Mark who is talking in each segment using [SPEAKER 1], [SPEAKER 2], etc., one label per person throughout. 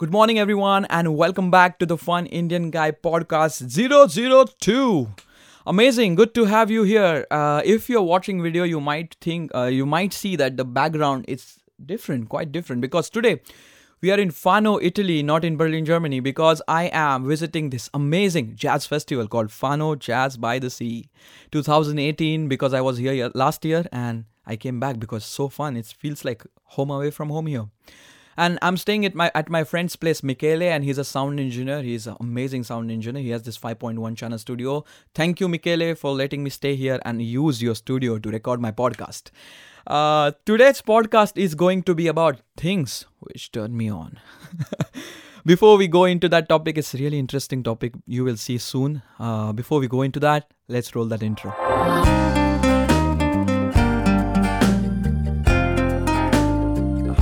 [SPEAKER 1] Good morning, everyone, and welcome back to the Fun Indian Guy podcast 002. Amazing, good to have you here. Uh, if you're watching video, you might think, uh, you might see that the background is different, quite different, because today we are in Fano, Italy, not in Berlin, Germany, because I am visiting this amazing jazz festival called Fano Jazz by the Sea 2018 because I was here last year and I came back because so fun. It feels like home away from home here and I'm staying at my at my friend's place, Michele, and he's a sound engineer. He's an amazing sound engineer. He has this 5.1 channel studio. Thank you, Michele, for letting me stay here and use your studio to record my podcast. Uh, today's podcast is going to be about things which turn me on. before we go into that topic, it's a really interesting topic. You will see soon. Uh, before we go into that, let's roll that intro.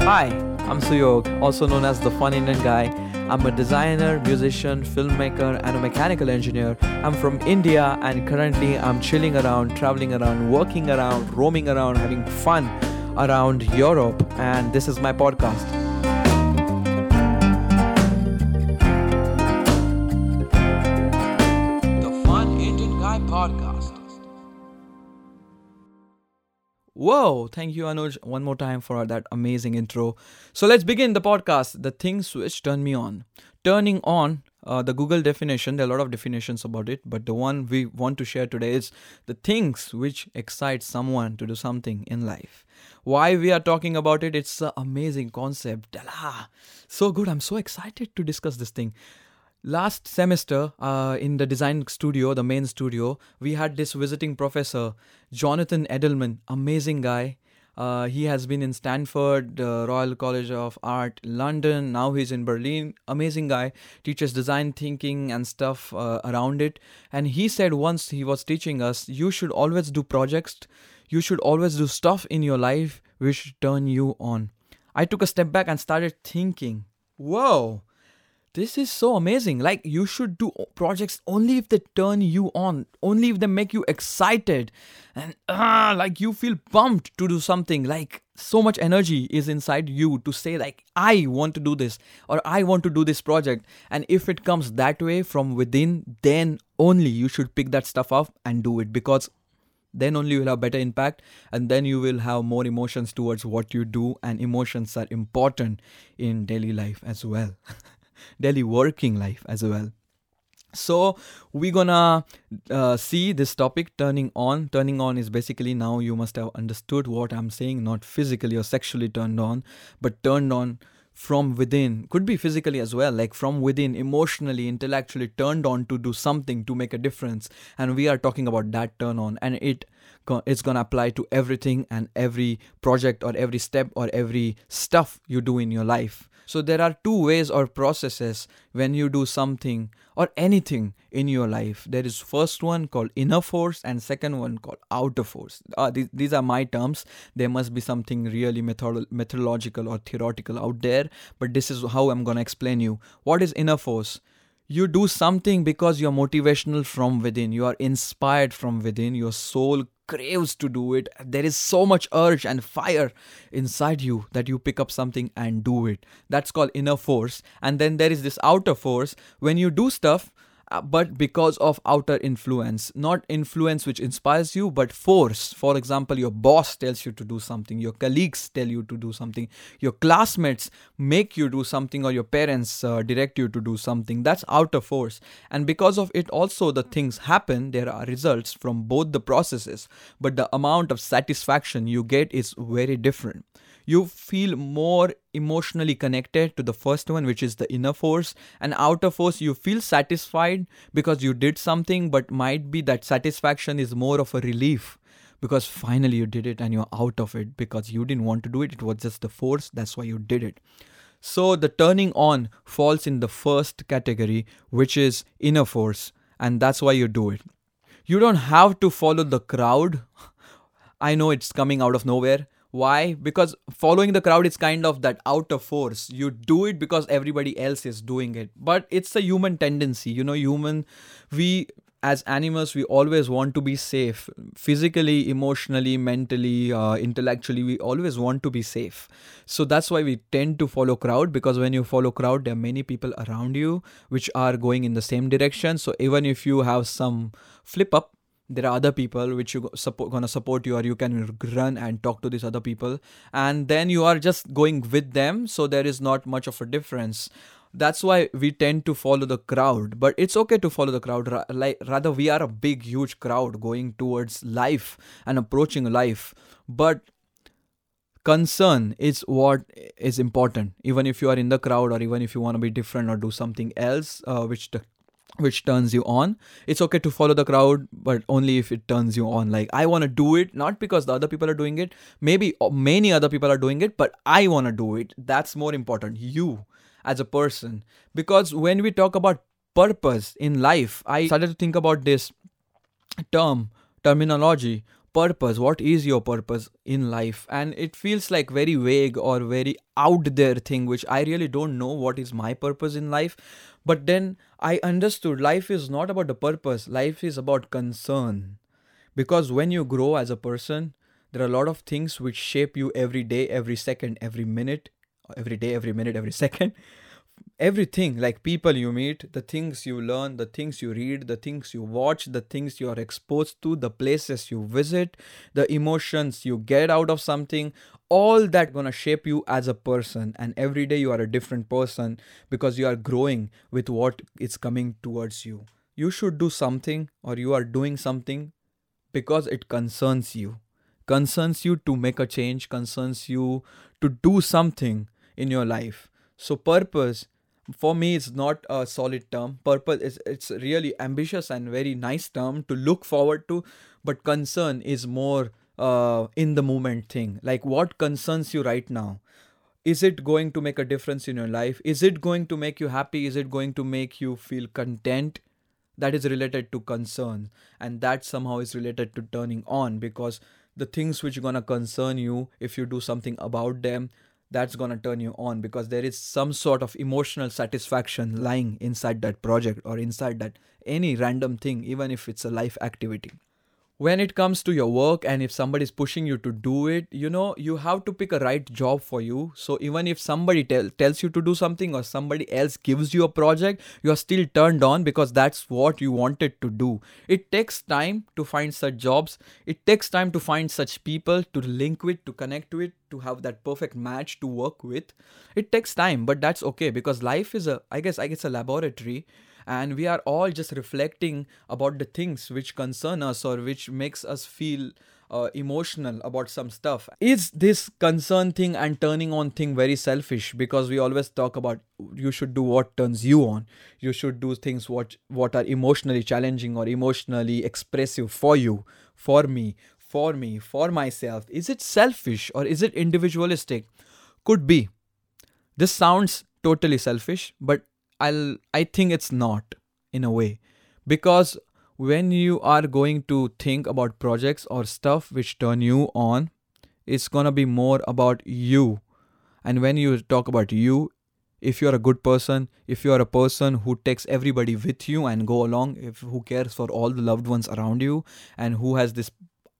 [SPEAKER 1] Hi. I'm Suyog, also known as the Fun Indian Guy. I'm a designer, musician, filmmaker, and a mechanical engineer. I'm from India, and currently I'm chilling around, traveling around, working around, roaming around, having fun around Europe. And this is my podcast. Whoa, thank you, Anuj, one more time for that amazing intro. So let's begin the podcast. The things which turn me on. Turning on, uh, the Google definition, there are a lot of definitions about it, but the one we want to share today is the things which excite someone to do something in life. Why we are talking about it, it's an amazing concept. So good, I'm so excited to discuss this thing last semester uh, in the design studio the main studio we had this visiting professor jonathan edelman amazing guy. Uh, he has been in stanford uh, royal college of art london now he's in berlin. Amazing guy teaches design thinking and stuff uh, around it. And he said once he was teaching us you should always do projects. You should always do stuff in your life which turn you on. I took a step back and started thinking whoa this is so amazing. Like you should do projects only if they turn you on only if they make you excited. And uh, like you feel pumped to do something. Like so much energy is inside you to say like i want to do this or i want to do this project. And if it comes that way from within then only you should pick that stuff up and do it because then only you will have better impact and then you will have more emotions towards what you do and emotions are important in daily life as well daily working life as well. So we're gonna uh, see this topic turning on. Turning on is basically now you must have understood what i'm saying not physically or sexually turned on but turned on from within. Could be physically as well like from within emotionally intellectually turned on to do something to make a difference. And we are talking about that turn on and it it's going to apply to everything and every project or every step or every stuff you do in your life so there are two ways or processes when you do something or anything in your life. There is first one called inner force and second one called outer force. Uh, these, these are my terms. There must be something really method- methodological or theoretical out there, but this is how I'm going to explain you. What is inner force? You do something because you're motivational from within. You are inspired from within. Your soul craves to do it. There is so much urge and fire inside you that you pick up something and do it. That's called inner force. And then there is this outer force. When you do stuff, uh, but because of outer influence not influence which inspires you but force. For example your boss tells you to do something your colleagues tell you to do something your classmates make you do something or your parents uh, direct you to do something. That's outer force. And because of it also the things happen there are results from both the processes. But the amount of satisfaction you get is very different you feel more emotionally connected to the first one which is the inner force and outer force you feel satisfied because you did something but might be that satisfaction is more of a relief because finally you did it and you're out of it because you didn't want to do it. It was just the force. That's why you did it. So the turning on falls in the first category which is inner force and that's why you do it. You don't have to follow the crowd. I know it's coming out of nowhere why? Because following the crowd is kind of that outer force. You do it because everybody else is doing it. But it's a human tendency. You know human we as animals we always want to be safe. Physically emotionally mentally uh, intellectually we always want to be safe. So that's why we tend to follow crowd because when you follow crowd there are many people around you which are going in the same direction. So even if you have some flip up there are other people which you support gonna support you or you can run and talk to these other people. And then you are just going with them so there is not much of a difference. That's why we tend to follow the crowd but it's okay to follow the crowd. Like rather we are a big huge crowd going towards life and approaching life. But concern is what is important. Even if you are in the crowd or even if you want to be different or do something else uh, which which turns you on it's okay to follow the crowd but only if it turns you on like i want to do it not because the other people are doing it maybe uh, many other people are doing it but i want to do it that's more important you as a person. Because when we talk about purpose in life, I started to think about this term, terminology, purpose. What is your purpose in life? And it feels like very vague or very out there thing, which I really don't know what is my purpose in life. But then I understood life is not about the purpose, life is about concern. Because when you grow as a person, there are a lot of things which shape you every day, every second, every minute every day, every minute, every second. Everything like people you meet, the things you learn, the things you read, the things you watch, the things you are exposed to, the places you visit, the emotions you get out of something, all that gonna shape you as a person. And every day you are a different person because you are growing with what is coming towards you. You should do something or you are doing something because it concerns you. Concerns you to make a change concerns you to do something in your life so purpose for me is not a solid term. Purpose is it's really ambitious and very nice term to look forward to but concern is more uh, in the moment thing. Like what concerns you right now? Is it going to make a difference in your life? Is it going to make you happy? Is it going to make you feel content? That is related to concern and that somehow is related to turning on because the things which are going to concern you if you do something about them that's going to turn you on because there is some sort of emotional satisfaction lying inside that project or inside that any random thing even if it's a life activity when it comes to your work and if somebody is pushing you to do it you know you have to pick a right job for you. So even if somebody tell, tells you to do something or somebody else gives you a project you are still turned on because that's what you wanted to do. It takes time to find such jobs. It takes time to find such people to link with to connect with to have that perfect match to work with. It takes time but that's okay because life is a i guess i guess a laboratory and we are all just reflecting about the things which concern us or which makes us feel uh, emotional about some stuff. Is this concern thing and turning on thing very selfish? Because we always talk about you should do what turns you on. You should do things what what are emotionally challenging or emotionally expressive for you for me for me for myself. Is it selfish or is it individualistic? Could be. This sounds totally selfish but I'll I think it's not in a way. Because when you are going to think about projects or stuff which turn you on it's going to be more about you. And when you talk about you if you're a good person if you're a person who takes everybody with you and go along if who cares for all the loved ones around you and who has this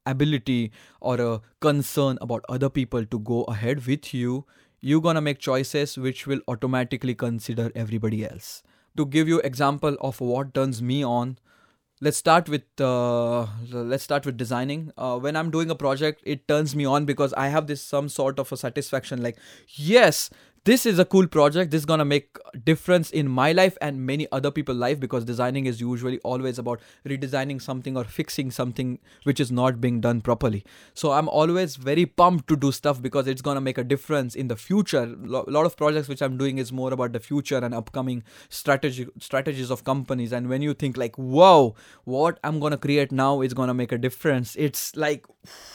[SPEAKER 1] ability or a concern about other people to go ahead with you you're gonna make choices which will automatically consider everybody else. To give you example of what turns me on let's start with uh, let's start with designing. Uh, when i'm doing a project it turns me on because i have this some sort of a satisfaction like yes this is a cool project. This is gonna make difference in my life and many other people's life because designing is usually always about redesigning something or fixing something which is not being done properly. So i'm always very pumped to do stuff because it's gonna make a difference in the future. A lot of projects which i'm doing is more about the future and upcoming strategy strategies of companies. And when you think like whoa what i'm gonna create now is gonna make a difference it's like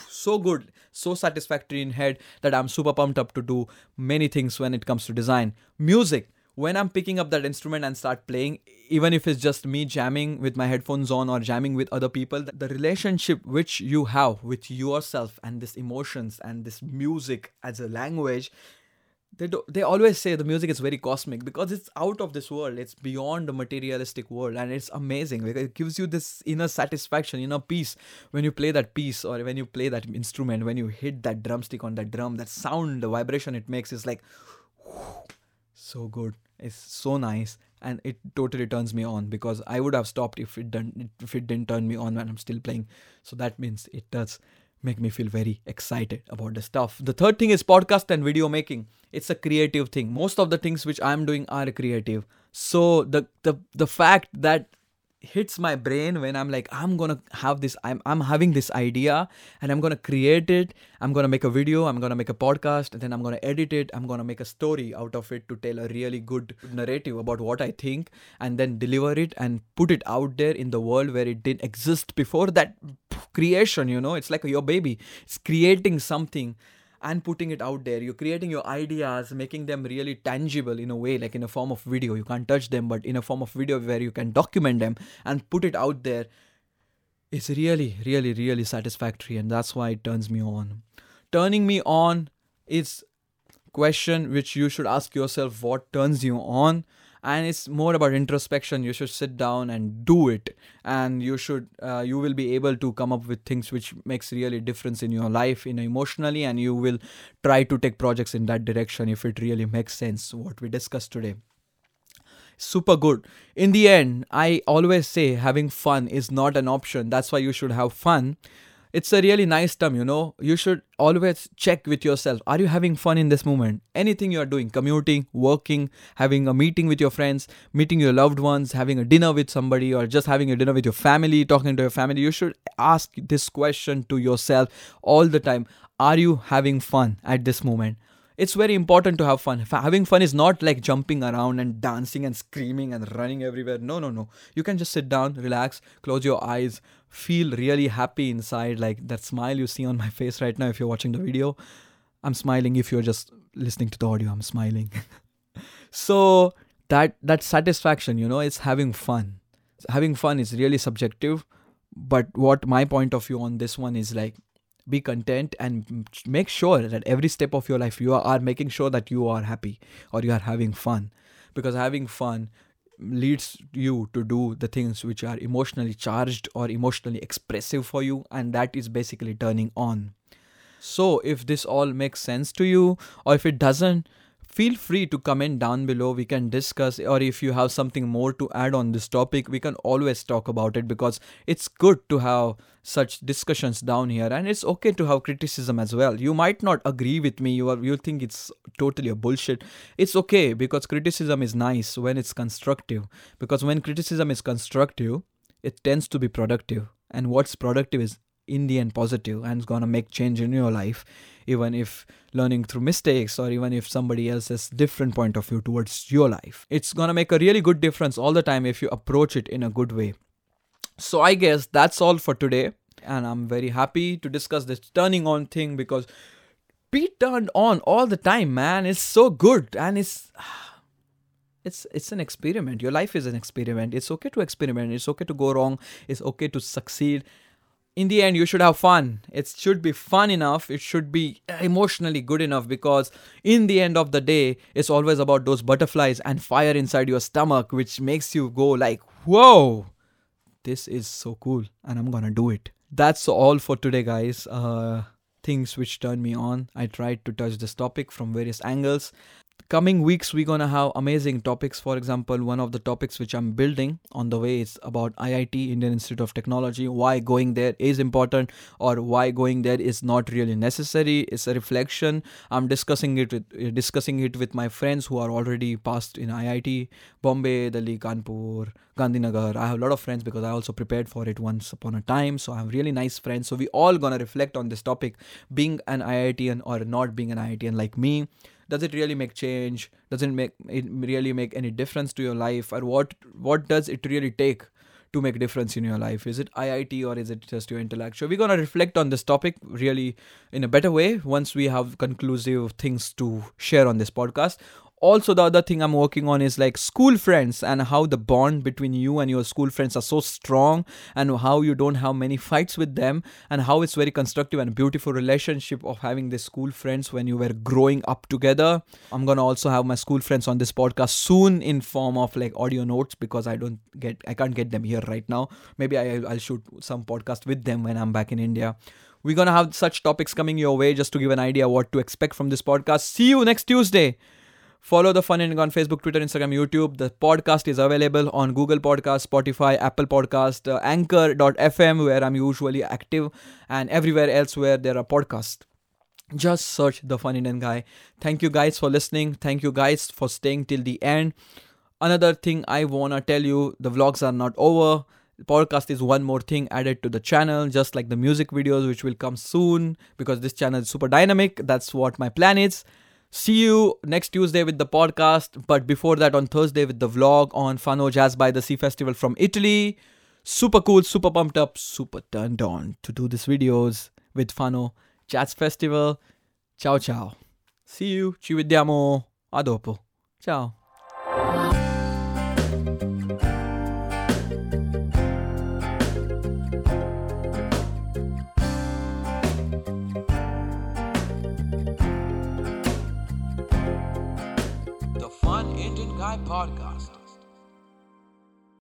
[SPEAKER 1] so good so satisfactory in head that I'm super pumped up to do many things when it comes to design. Music, when I'm picking up that instrument and start playing, even if it's just me jamming with my headphones on or jamming with other people, the relationship which you have with yourself and this emotions and this music as a language they do, they always say the music is very cosmic because it's out of this world. It's beyond the materialistic world and it's amazing. It gives you this inner satisfaction inner peace when you play that piece or when you play that instrument when you hit that drumstick on that drum that sound the vibration it makes is like so good. It's so nice and it totally turns me on because i would have stopped if it didn't if it didn't turn me on when i'm still playing. So that means it does make me feel very excited about the stuff. The third thing is podcast and video making. It's a creative thing. Most of the things which I'm doing are creative. So the the the fact that hits my brain when I'm like I'm gonna have this I'm I'm having this idea and I'm gonna create it I'm gonna make a video I'm gonna make a podcast and then I'm gonna edit it I'm gonna make a story out of it to tell a really good narrative about what I think and then deliver it and put it out there in the world where it didn't exist before that creation you know it's like your baby it's creating something and putting it out there. You're creating your ideas, making them really tangible in a way, like in a form of video. You can't touch them, but in a form of video where you can document them and put it out there. It's really, really, really satisfactory, and that's why it turns me on. Turning me on is question which you should ask yourself what turns you on and it's more about introspection. You should sit down and do it. And you should uh, you will be able to come up with things which makes really difference in your life in emotionally and you will try to take projects in that direction if it really makes sense what we discussed today. Super good. In the end i always say having fun is not an option. That's why you should have fun it's a really nice term you know. You should always check with yourself. Are you having fun in this moment? Anything you are doing commuting working having a meeting with your friends meeting your loved ones having a dinner with somebody or just having a dinner with your family talking to your family you should ask this question to yourself all the time. Are you having fun at this moment it's very important to have fun. Having fun is not like jumping around and dancing and screaming and running everywhere. No, no, no. You can just sit down, relax, close your eyes, feel really happy inside. Like that smile you see on my face right now if you're watching the video. I'm smiling. If you're just listening to the audio, I'm smiling. so that that satisfaction, you know, it's having fun. Having fun is really subjective. But what my point of view on this one is like be content and make sure that every step of your life you are making sure that you are happy or you are having fun. Because having fun leads you to do the things which are emotionally charged or emotionally expressive for you and that is basically turning on. So if this all makes sense to you or if it doesn't feel free to comment down below. We can discuss or if you have something more to add on this topic we can always talk about it because it's good to have such discussions down here and it's okay to have criticism as well. You might not agree with me you are you think it's totally a bullshit. It's okay because criticism is nice when it's constructive because when criticism is constructive it tends to be productive and what's productive is in the end positive and it's gonna make change in your life even if learning through mistakes or even if somebody else has different point of view towards your life. It's going to make a really good difference all the time if you approach it in a good way. So i guess that's all for today and i'm very happy to discuss this turning on thing because be turned on all the time man. It's so good and it's it's it's an experiment. Your life is an experiment. It's okay to experiment. It's okay to go wrong. It's okay to succeed in the end you should have fun. It should be fun enough. It should be emotionally good enough because in the end of the day it's always about those butterflies and fire inside your stomach which makes you go like whoa this is so cool and i'm gonna do it. That's all for today guys. Uh things which turn me on. I tried to touch this topic from various angles coming weeks we're gonna have amazing topics. For example one of the topics which i'm building on the way is about iit indian institute of technology. Why going there is important or why going there is not really necessary. It's a reflection. I'm discussing it with discussing it with my friends who are already passed in iit bombay delhi kanpur gandhinagar. I have a lot of friends because i also prepared for it once upon a time. So i have really nice friends. So we all gonna reflect on this topic being an iitian or not being an iitian like me does it really make change? Does it make it really make any difference to your life? Or what what does it really take to make difference in your life? Is it iit or is it just your intellect? So we're going to reflect on this topic really in a better way once we have conclusive things to share on this podcast also the other thing i'm working on is like school friends and how the bond between you and your school friends are so strong and how you don't have many fights with them and how it's very constructive and beautiful relationship of having the school friends when you were growing up together. I'm gonna also have my school friends on this podcast soon in form of like audio notes because i don't get i can't get them here right now. Maybe I, i'll shoot some podcast with them when i'm back in india. We're gonna have such topics coming your way just to give an idea what to expect from this podcast. See you next tuesday Follow the Fun Indian on Facebook, Twitter, Instagram, YouTube. The podcast is available on Google Podcast, Spotify, Apple Podcast, uh, Anchor.fm, where I'm usually active, and everywhere else where there are podcasts. Just search the Fun Indian Guy. Thank you guys for listening. Thank you guys for staying till the end. Another thing I wanna tell you: the vlogs are not over. Podcast is one more thing added to the channel, just like the music videos, which will come soon because this channel is super dynamic. That's what my plan is. See you next Tuesday with the podcast, but before that on Thursday with the vlog on Fano Jazz by the Sea Festival from Italy. Super cool, super pumped up, super turned on to do these videos with Fano Jazz Festival. Ciao ciao. See you, ci vediamo a dopo. Ciao.